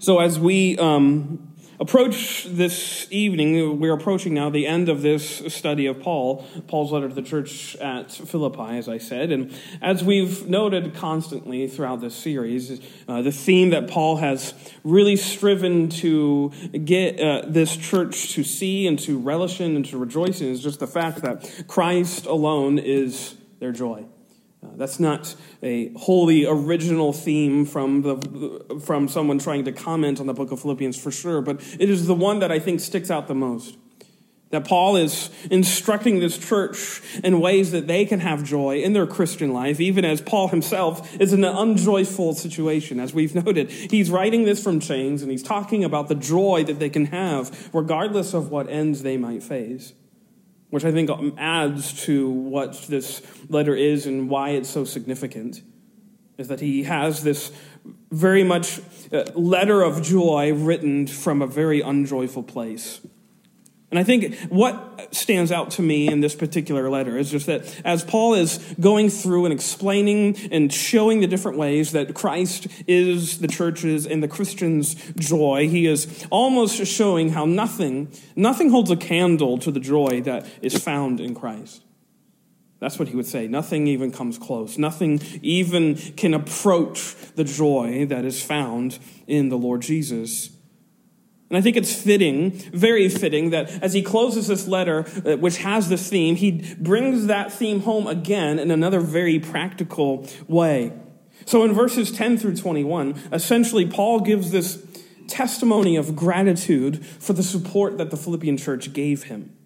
So, as we um, approach this evening, we're approaching now the end of this study of Paul, Paul's letter to the church at Philippi, as I said. And as we've noted constantly throughout this series, uh, the theme that Paul has really striven to get uh, this church to see and to relish in and to rejoice in is just the fact that Christ alone is their joy. Uh, that's not a wholly original theme from, the, from someone trying to comment on the book of Philippians for sure, but it is the one that I think sticks out the most. That Paul is instructing this church in ways that they can have joy in their Christian life, even as Paul himself is in an unjoyful situation. As we've noted, he's writing this from chains and he's talking about the joy that they can have regardless of what ends they might face which I think adds to what this letter is and why it's so significant, is that he has this very much uh, letter of joy written from a very unjoyful place. And I think what stands out to me in this particular letter is just that as Paul is going through and explaining and showing the different ways that Christ is the church's and the Christian's joy, he is almost showing how nothing, nothing holds a candle to the joy that is found in Christ. That's what he would say. Nothing even comes close. Nothing even can approach the joy that is found in the Lord Jesus. And I think it's fitting, very fitting, that as he closes this letter, uh, which has this theme, he brings that theme home again in another very practical way. So in verses 10 through 21, essentially, Paul gives this testimony of gratitude for the support that the Philippian church gave him.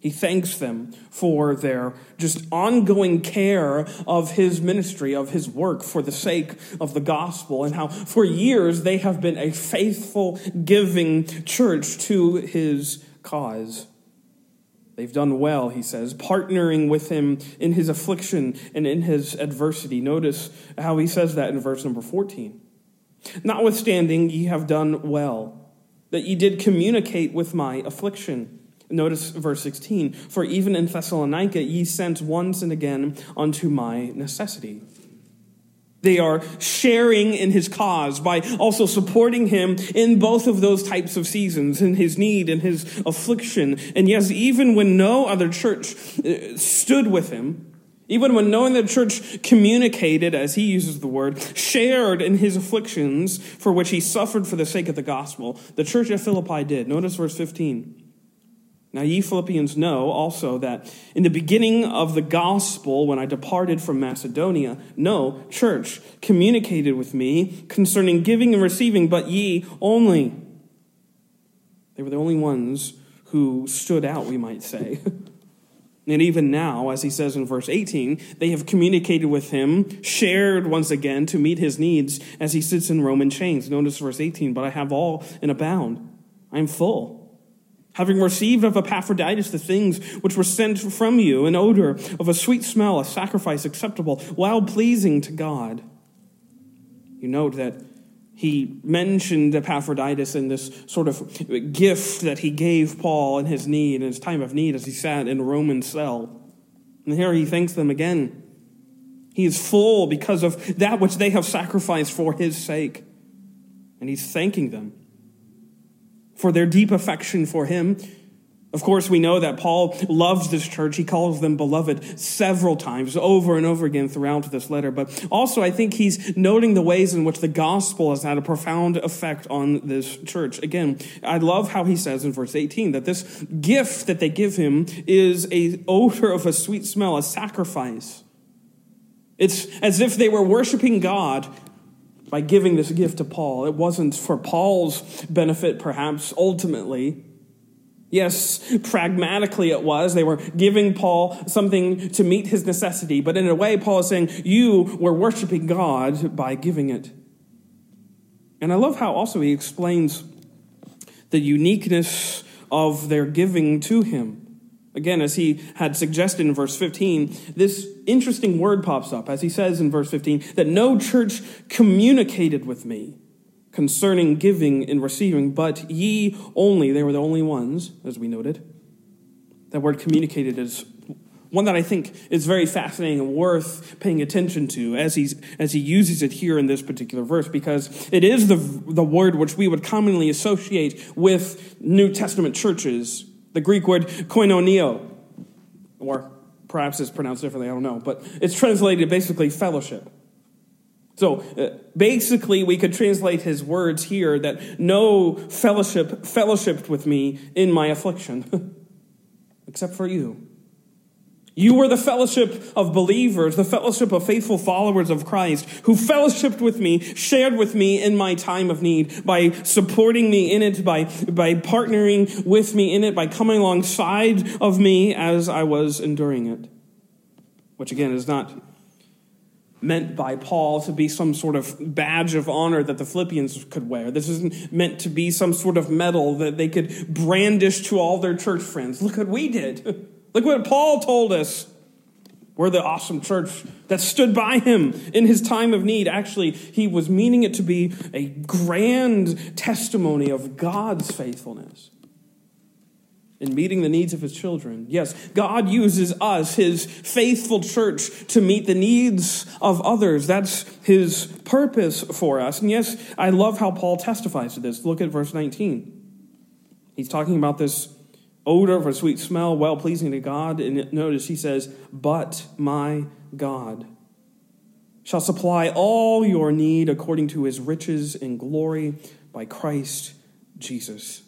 He thanks them for their just ongoing care of his ministry, of his work for the sake of the gospel, and how for years they have been a faithful, giving church to his cause. They've done well, he says, partnering with him in his affliction and in his adversity. Notice how he says that in verse number 14. Notwithstanding, ye have done well, that ye did communicate with my affliction Notice verse 16 For even in Thessalonica ye sent once and again unto my necessity. They are sharing in his cause by also supporting him in both of those types of seasons, in his need and his affliction. And yes, even when no other church uh, stood with him, even when no other church communicated, as he uses the word, shared in his afflictions for which he suffered for the sake of the gospel, the church at Philippi did. Notice verse 15. Now, ye Philippians know also that in the beginning of the gospel, when I departed from Macedonia, no church communicated with me concerning giving and receiving, but ye only. They were the only ones who stood out, we might say. and even now, as he says in verse 18, they have communicated with him, shared once again to meet his needs as he sits in Roman chains. Notice verse 18, but I have all in abound. I am full having received of Epaphroditus the things which were sent from you, an odor of a sweet smell, a sacrifice acceptable, well pleasing to God. You note that he mentioned Epaphroditus in this sort of gift that he gave Paul in his need, in his time of need, as he sat in a Roman cell. And here he thanks them again. He is full because of that which they have sacrificed for his sake. And he's thanking them for their deep affection for him. Of course, we know that Paul loves this church. He calls them beloved several times, over and over again throughout this letter. But also, I think he's noting the ways in which the gospel has had a profound effect on this church. Again, I love how he says in verse 18 that this gift that they give him is a odor of a sweet smell, a sacrifice. It's as if they were worshiping God by giving this gift to Paul. It wasn't for Paul's benefit, perhaps, ultimately. Yes, pragmatically it was. They were giving Paul something to meet his necessity, but in a way, Paul is saying, You were worshiping God by giving it. And I love how also he explains the uniqueness of their giving to him. Again, as he had suggested in verse 15, this interesting word pops up as he says in verse 15 that no church communicated with me concerning giving and receiving, but ye only. They were the only ones, as we noted. That word communicated is one that I think is very fascinating and worth paying attention to as, he's, as he uses it here in this particular verse, because it is the, the word which we would commonly associate with New Testament churches, the Greek word koinonia, or perhaps it's pronounced differently, I don't know, but it's translated basically fellowship. So uh, basically, we could translate his words here that no fellowship fellowshipped with me in my affliction, except for you. You were the fellowship of believers, the fellowship of faithful followers of Christ, who fellowshipped with me, shared with me in my time of need, by supporting me in it, by, by partnering with me in it, by coming alongside of me as I was enduring it. Which again is not meant by Paul to be some sort of badge of honor that the Philippians could wear. This isn't meant to be some sort of medal that they could brandish to all their church friends. Look what we did. Look what Paul told us. We're the awesome church that stood by him in his time of need. Actually, he was meaning it to be a grand testimony of God's faithfulness in meeting the needs of his children. Yes, God uses us, his faithful church, to meet the needs of others. That's his purpose for us. And yes, I love how Paul testifies to this. Look at verse 19. He's talking about this odor of a sweet smell, well pleasing to God. And notice he says, But my God shall supply all your need according to his riches in glory by Christ Jesus.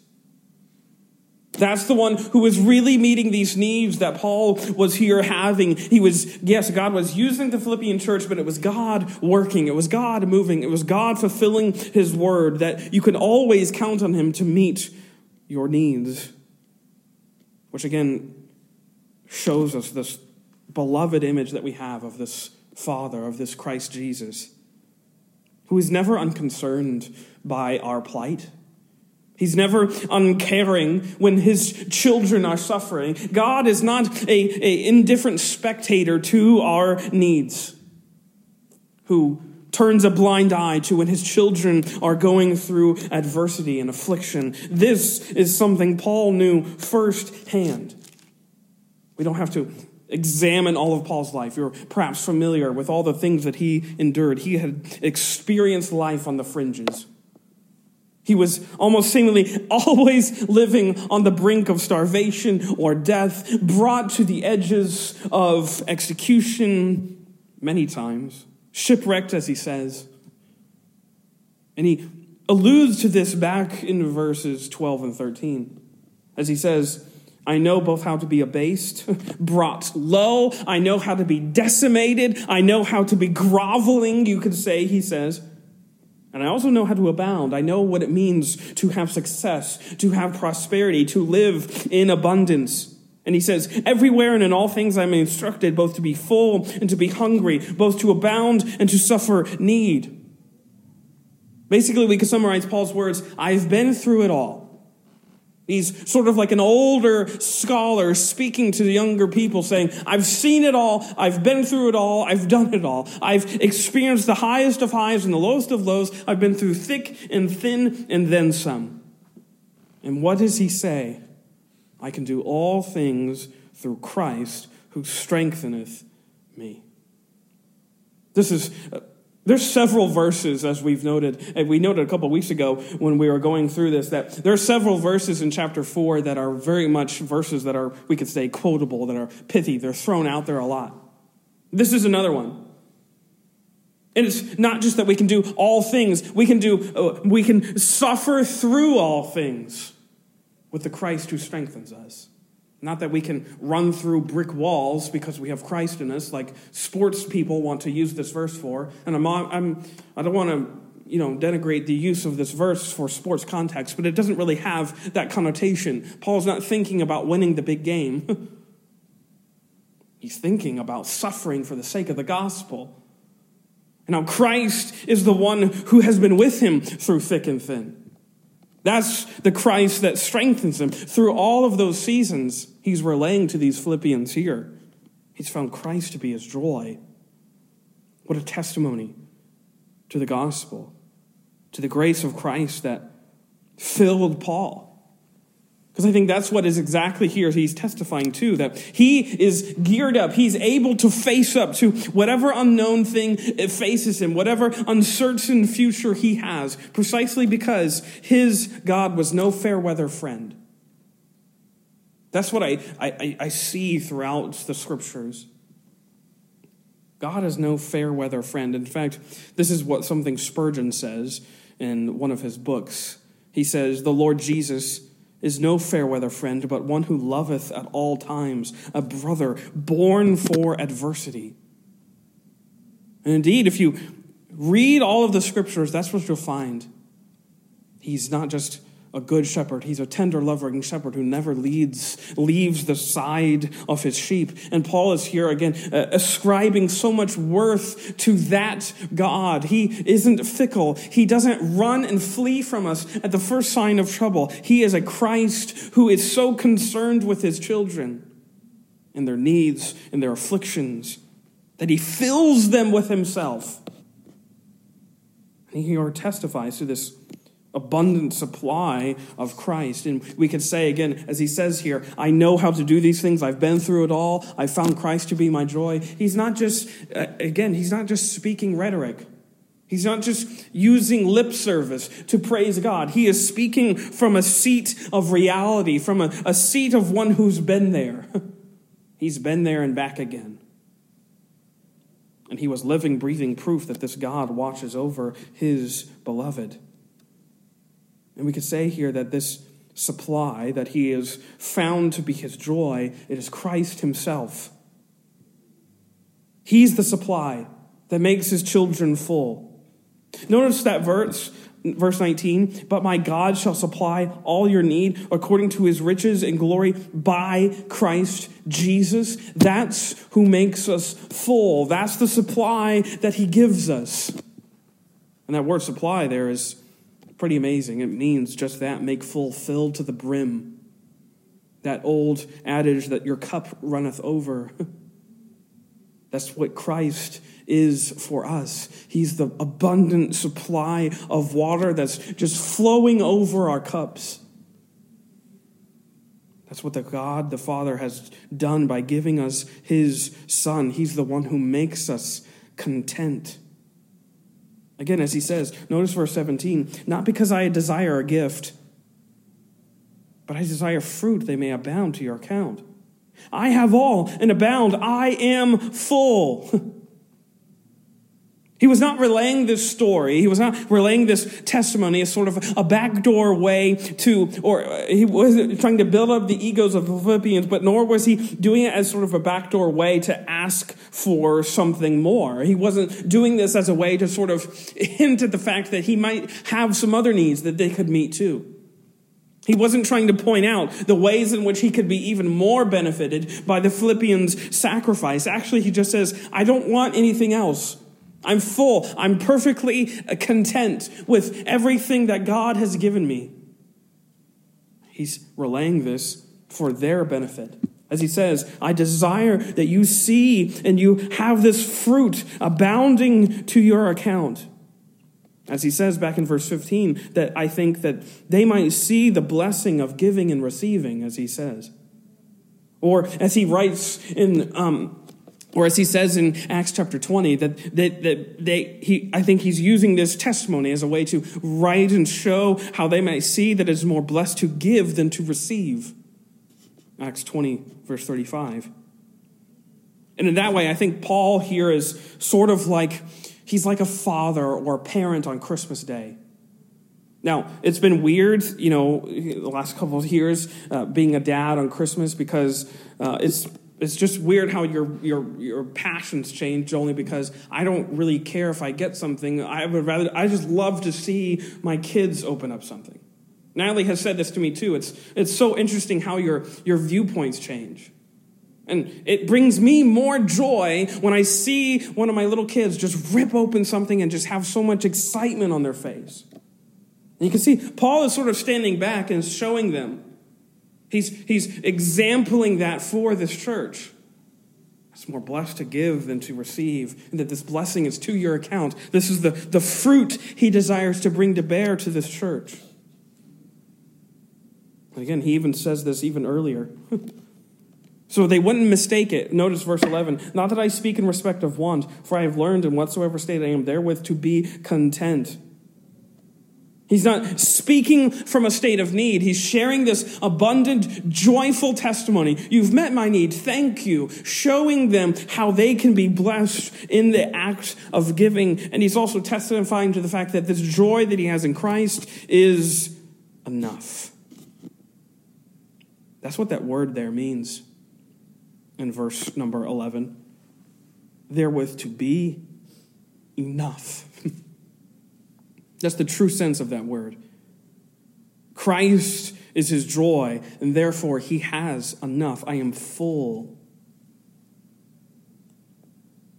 That's the one who was really meeting these needs that Paul was here having. He was, yes, God was using the Philippian church, but it was God working. It was God moving. It was God fulfilling his word that you can always count on him to meet your needs which again shows us this beloved image that we have of this Father, of this Christ Jesus, who is never unconcerned by our plight. He's never uncaring when his children are suffering. God is not a, indifferent spectator to our needs, who turns a blind eye to when his children are going through adversity and affliction. This is something Paul knew firsthand. We don't have to examine all of Paul's life. You're perhaps familiar with all the things that he endured. He had experienced life on the fringes. He was almost seemingly always living on the brink of starvation or death, brought to the edges of execution many times shipwrecked, as he says. And he alludes to this back in verses 12 and 13, as he says, I know both how to be abased, brought low. I know how to be decimated. I know how to be groveling, you could say, he says. And I also know how to abound. I know what it means to have success, to have prosperity, to live in abundance. And he says, Everywhere and in all things I am instructed both to be full and to be hungry, both to abound and to suffer need. Basically, we could summarize Paul's words I've been through it all. He's sort of like an older scholar speaking to the younger people, saying, I've seen it all, I've been through it all, I've done it all. I've experienced the highest of highs and the lowest of lows. I've been through thick and thin and then some. And what does he say? I can do all things through Christ who strengtheneth me. This is. Uh, there's several verses, as we've noted, and we noted a couple weeks ago when we were going through this, that there are several verses in chapter 4 that are very much verses that are, we could say, quotable, that are pithy. They're thrown out there a lot. This is another one. And it's not just that we can do all things, we can do, uh, we can suffer through all things with the Christ who strengthens us. Not that we can run through brick walls because we have Christ in us, like sports people want to use this verse for. And I'm, I'm, I don't want to you know, denigrate the use of this verse for sports context, but it doesn't really have that connotation. Paul's not thinking about winning the big game. He's thinking about suffering for the sake of the gospel. And now Christ is the one who has been with him through thick and thin. That's the Christ that strengthens him. Through all of those seasons, he's relaying to these Philippians here. He's found Christ to be his joy. What a testimony to the gospel, to the grace of Christ that filled Paul. Because I think that's what is exactly here he's testifying to, that he is geared up. He's able to face up to whatever unknown thing faces him, whatever uncertain future he has, precisely because his God was no fair weather friend. That's what I, I, I see throughout the scriptures. God is no fair weather friend. In fact, this is what something Spurgeon says in one of his books. He says, The Lord Jesus is no fair weather friend, but one who loveth at all times, a brother born for adversity. And indeed, if you read all of the scriptures, that's what you'll find. He's not just a good shepherd. He's a tender, loving shepherd who never leads, leaves the side of his sheep. And Paul is here again uh, ascribing so much worth to that God. He isn't fickle. He doesn't run and flee from us at the first sign of trouble. He is a Christ who is so concerned with his children and their needs and their afflictions that he fills them with himself. And he here testifies to this abundant supply of Christ. And we could say again, as he says here, I know how to do these things. I've been through it all. I found Christ to be my joy. He's not just, uh, again, he's not just speaking rhetoric. He's not just using lip service to praise God. He is speaking from a seat of reality, from a, a seat of one who's been there. He's been there and back again. And he was living, breathing proof that this God watches over his beloved. And we could say here that this supply that he is found to be his joy, it is Christ himself. He's the supply that makes his children full. Notice that verse, verse 19, but my God shall supply all your need according to his riches and glory by Christ Jesus. That's who makes us full. That's the supply that he gives us. And that word supply there is pretty amazing. It means just that make full, filled to the brim. That old adage that your cup runneth over. That's what Christ is for us. He's the abundant supply of water that's just flowing over our cups. That's what the God the Father has done by giving us his Son. He's the one who makes us content. Again, as he says, notice verse 17, not because I desire a gift, but I desire fruit they may abound to your account. I have all and abound. I am full. He was not relaying this story. He was not relaying this testimony as sort of a backdoor way to, or uh, he wasn't trying to build up the egos of the Philippians, but nor was he doing it as sort of a backdoor way to ask for something more. He wasn't doing this as a way to sort of hint at the fact that he might have some other needs that they could meet too. He wasn't trying to point out the ways in which he could be even more benefited by the Philippians' sacrifice. Actually, he just says, I don't want anything else. I'm full. I'm perfectly content with everything that God has given me. He's relaying this for their benefit. As he says, I desire that you see and you have this fruit abounding to your account. As he says back in verse 15, that I think that they might see the blessing of giving and receiving, as he says. Or as he writes in um, or as he says in Acts chapter 20, that, that, that they, he, I think he's using this testimony as a way to write and show how they might see that it is more blessed to give than to receive. Acts 20, verse 35. And in that way, I think Paul here is sort of like, he's like a father or a parent on Christmas Day. Now, it's been weird, you know, the last couple of years uh, being a dad on Christmas because uh, it's it's just weird how your your your passions change only because I don't really care if I get something. I would rather I just love to see my kids open up something. Natalie has said this to me too. It's it's so interesting how your your viewpoints change. And it brings me more joy when I see one of my little kids just rip open something and just have so much excitement on their face. And you can see Paul is sort of standing back and showing them He's, he's exempling that for this church. It's more blessed to give than to receive, and that this blessing is to your account. This is the, the fruit he desires to bring to bear to this church. Again, he even says this even earlier. so they wouldn't mistake it. Notice verse 11. Not that I speak in respect of want, for I have learned in whatsoever state I am therewith to be content. He's not speaking from a state of need. He's sharing this abundant, joyful testimony. You've met my need. Thank you. Showing them how they can be blessed in the act of giving. And he's also testifying to the fact that this joy that he has in Christ is enough. That's what that word there means in verse number 11. Therewith to be enough. That's the true sense of that word. Christ is his joy, and therefore he has enough. I am full.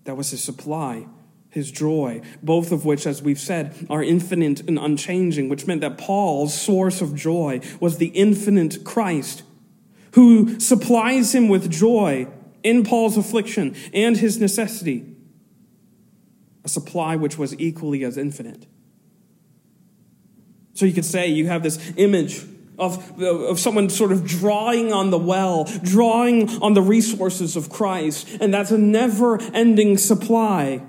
That was his supply, his joy, both of which, as we've said, are infinite and unchanging, which meant that Paul's source of joy was the infinite Christ, who supplies him with joy in Paul's affliction and his necessity, a supply which was equally as infinite. So you could say you have this image of, of someone sort of drawing on the well, drawing on the resources of Christ, and that's a never ending supply.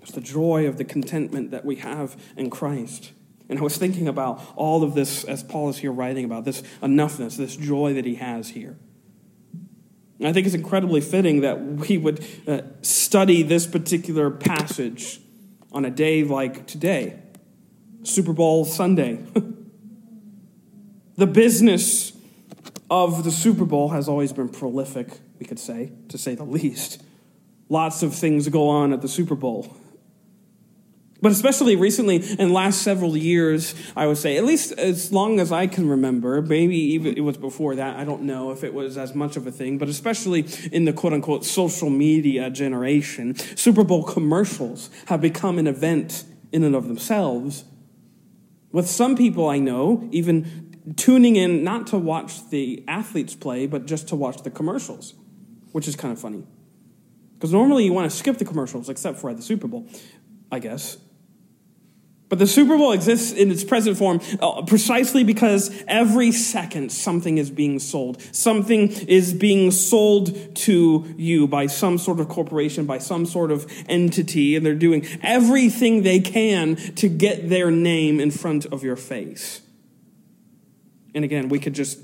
It's the joy of the contentment that we have in Christ. And I was thinking about all of this as Paul is here writing about this enoughness, this joy that he has here. And I think it's incredibly fitting that we would uh, study this particular passage on a day like today. Super Bowl Sunday. the business of the Super Bowl has always been prolific, we could say, to say the least. Lots of things go on at the Super Bowl. But especially recently, in last several years, I would say, at least as long as I can remember, maybe even it was before that, I don't know if it was as much of a thing, but especially in the quote unquote social media generation, Super Bowl commercials have become an event in and of themselves with some people I know, even tuning in not to watch the athletes play, but just to watch the commercials, which is kind of funny. Because normally you want to skip the commercials, except for at the Super Bowl, I guess. But the Super Bowl exists in its present form uh, precisely because every second something is being sold. Something is being sold to you by some sort of corporation, by some sort of entity, and they're doing everything they can to get their name in front of your face. And again, we could just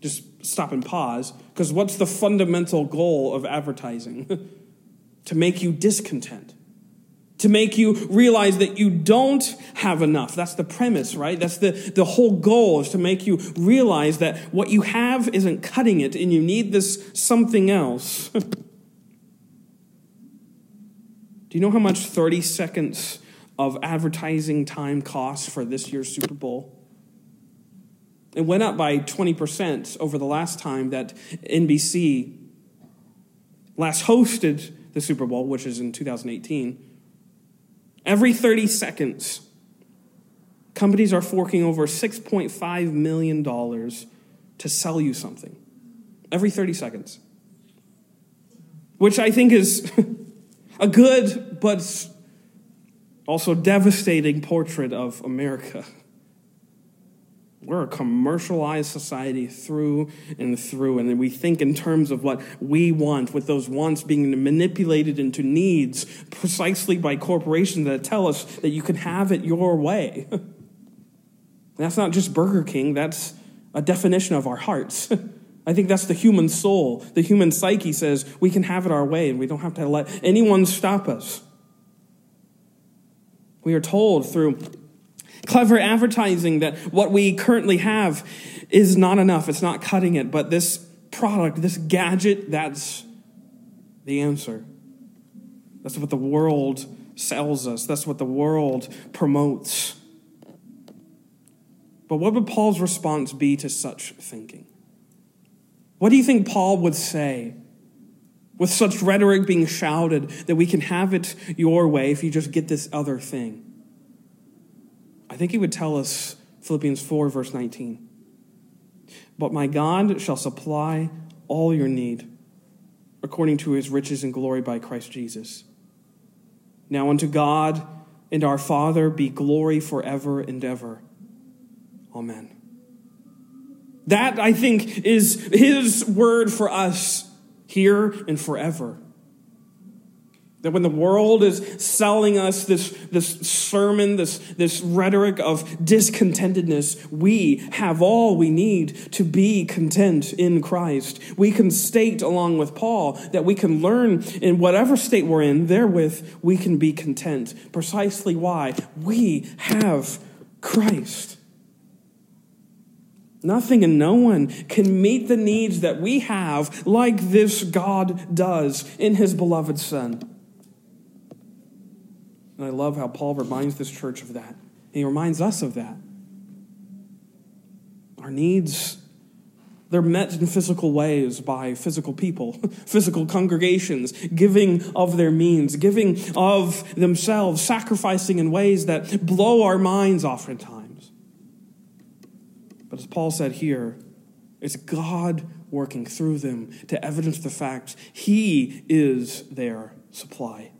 just stop and pause because what's the fundamental goal of advertising? to make you discontent to make you realize that you don't have enough. That's the premise, right? That's the, the whole goal is to make you realize that what you have isn't cutting it and you need this something else. Do you know how much 30 seconds of advertising time costs for this year's Super Bowl? It went up by 20% over the last time that NBC last hosted the Super Bowl, which is in 2018. Every 30 seconds, companies are forking over $6.5 million to sell you something. Every 30 seconds. Which I think is a good but also devastating portrait of America. We're a commercialized society through and through, and we think in terms of what we want, with those wants being manipulated into needs precisely by corporations that tell us that you can have it your way. that's not just Burger King, that's a definition of our hearts. I think that's the human soul. The human psyche says we can have it our way and we don't have to let anyone stop us. We are told through clever advertising that what we currently have is not enough. It's not cutting it. But this product, this gadget, that's the answer. That's what the world sells us, that's what the world promotes. But what would Paul's response be to such thinking? What do you think Paul would say with such rhetoric being shouted that we can have it your way if you just get this other thing? I think he would tell us Philippians 4, verse 19. But my God shall supply all your need according to his riches and glory by Christ Jesus. Now unto God and our Father be glory forever and ever. Amen. That, I think, is his word for us here and forever. That when the world is selling us this, this sermon, this, this rhetoric of discontentedness, we have all we need to be content in Christ. We can state, along with Paul, that we can learn in whatever state we're in, therewith we can be content. Precisely why? We have Christ. Nothing and no one can meet the needs that we have like this God does in his beloved Son. And I love how Paul reminds this church of that. And He reminds us of that. Our needs, they're met in physical ways by physical people, physical congregations, giving of their means, giving of themselves, sacrificing in ways that blow our minds oftentimes. But as Paul said here, it's God working through them to evidence the fact He is their supply.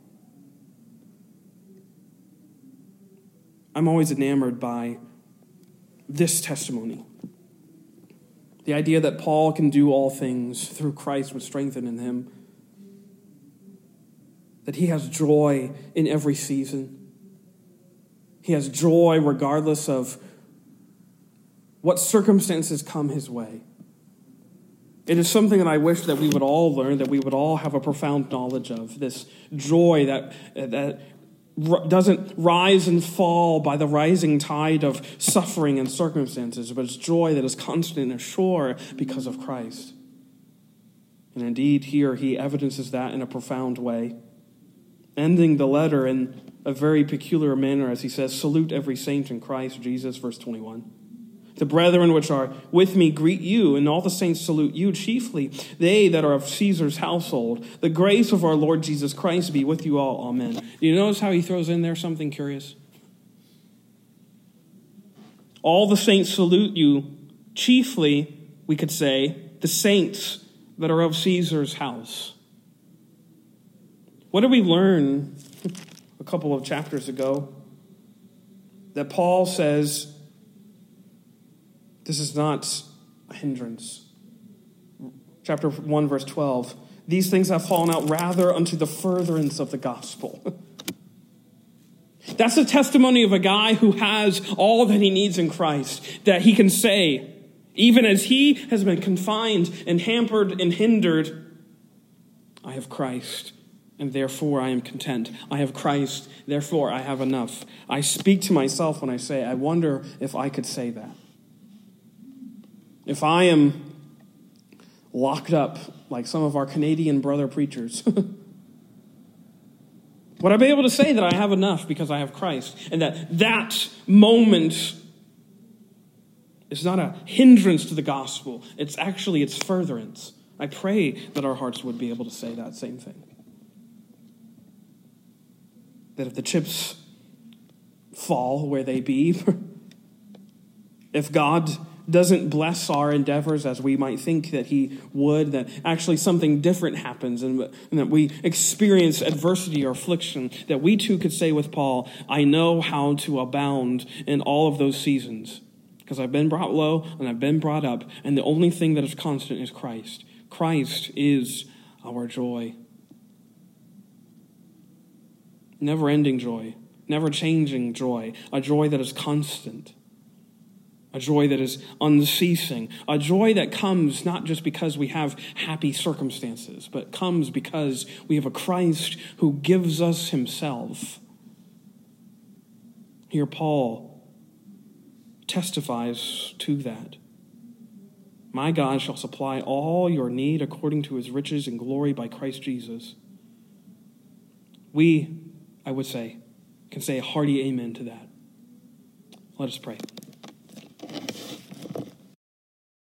I'm always enamored by this testimony. The idea that Paul can do all things through Christ which strengthen in him. That he has joy in every season. He has joy regardless of what circumstances come his way. It is something that I wish that we would all learn, that we would all have a profound knowledge of. This joy that, that doesn't rise and fall by the rising tide of suffering and circumstances, but it's joy that is constant and sure because of Christ. And indeed, here he evidences that in a profound way, ending the letter in a very peculiar manner as he says, Salute every saint in Christ Jesus, verse 21. The brethren which are with me greet you, and all the saints salute you, chiefly they that are of Caesar's household. The grace of our Lord Jesus Christ be with you all. Amen. Do you notice how he throws in there something curious? All the saints salute you, chiefly, we could say, the saints that are of Caesar's house. What did we learn a couple of chapters ago? That Paul says, this is not a hindrance. Chapter 1, verse 12. These things have fallen out rather unto the furtherance of the gospel. That's the testimony of a guy who has all that he needs in Christ, that he can say, even as he has been confined and hampered and hindered, I have Christ, and therefore I am content. I have Christ, therefore I have enough. I speak to myself when I say, I wonder if I could say that. If I am locked up like some of our Canadian brother preachers, would I be able to say that I have enough because I have Christ and that that moment is not a hindrance to the gospel, it's actually its furtherance. I pray that our hearts would be able to say that same thing. That if the chips fall where they be, if God doesn't bless our endeavors as we might think that he would, that actually something different happens and, and, that we experience adversity or affliction, that we too could say with Paul, I know how to abound in all of those seasons. Because I've been brought low and I've been brought up, and the only thing that is constant is Christ. Christ is our joy. Never ending joy, never changing joy, a joy that is constant a joy that is unceasing, a joy that comes not just because we have happy circumstances, but comes because we have a Christ who gives us himself. Here, Paul testifies to that. My God shall supply all your need according to his riches and glory by Christ Jesus. We, I would say, can say a hearty amen to that. Let us pray.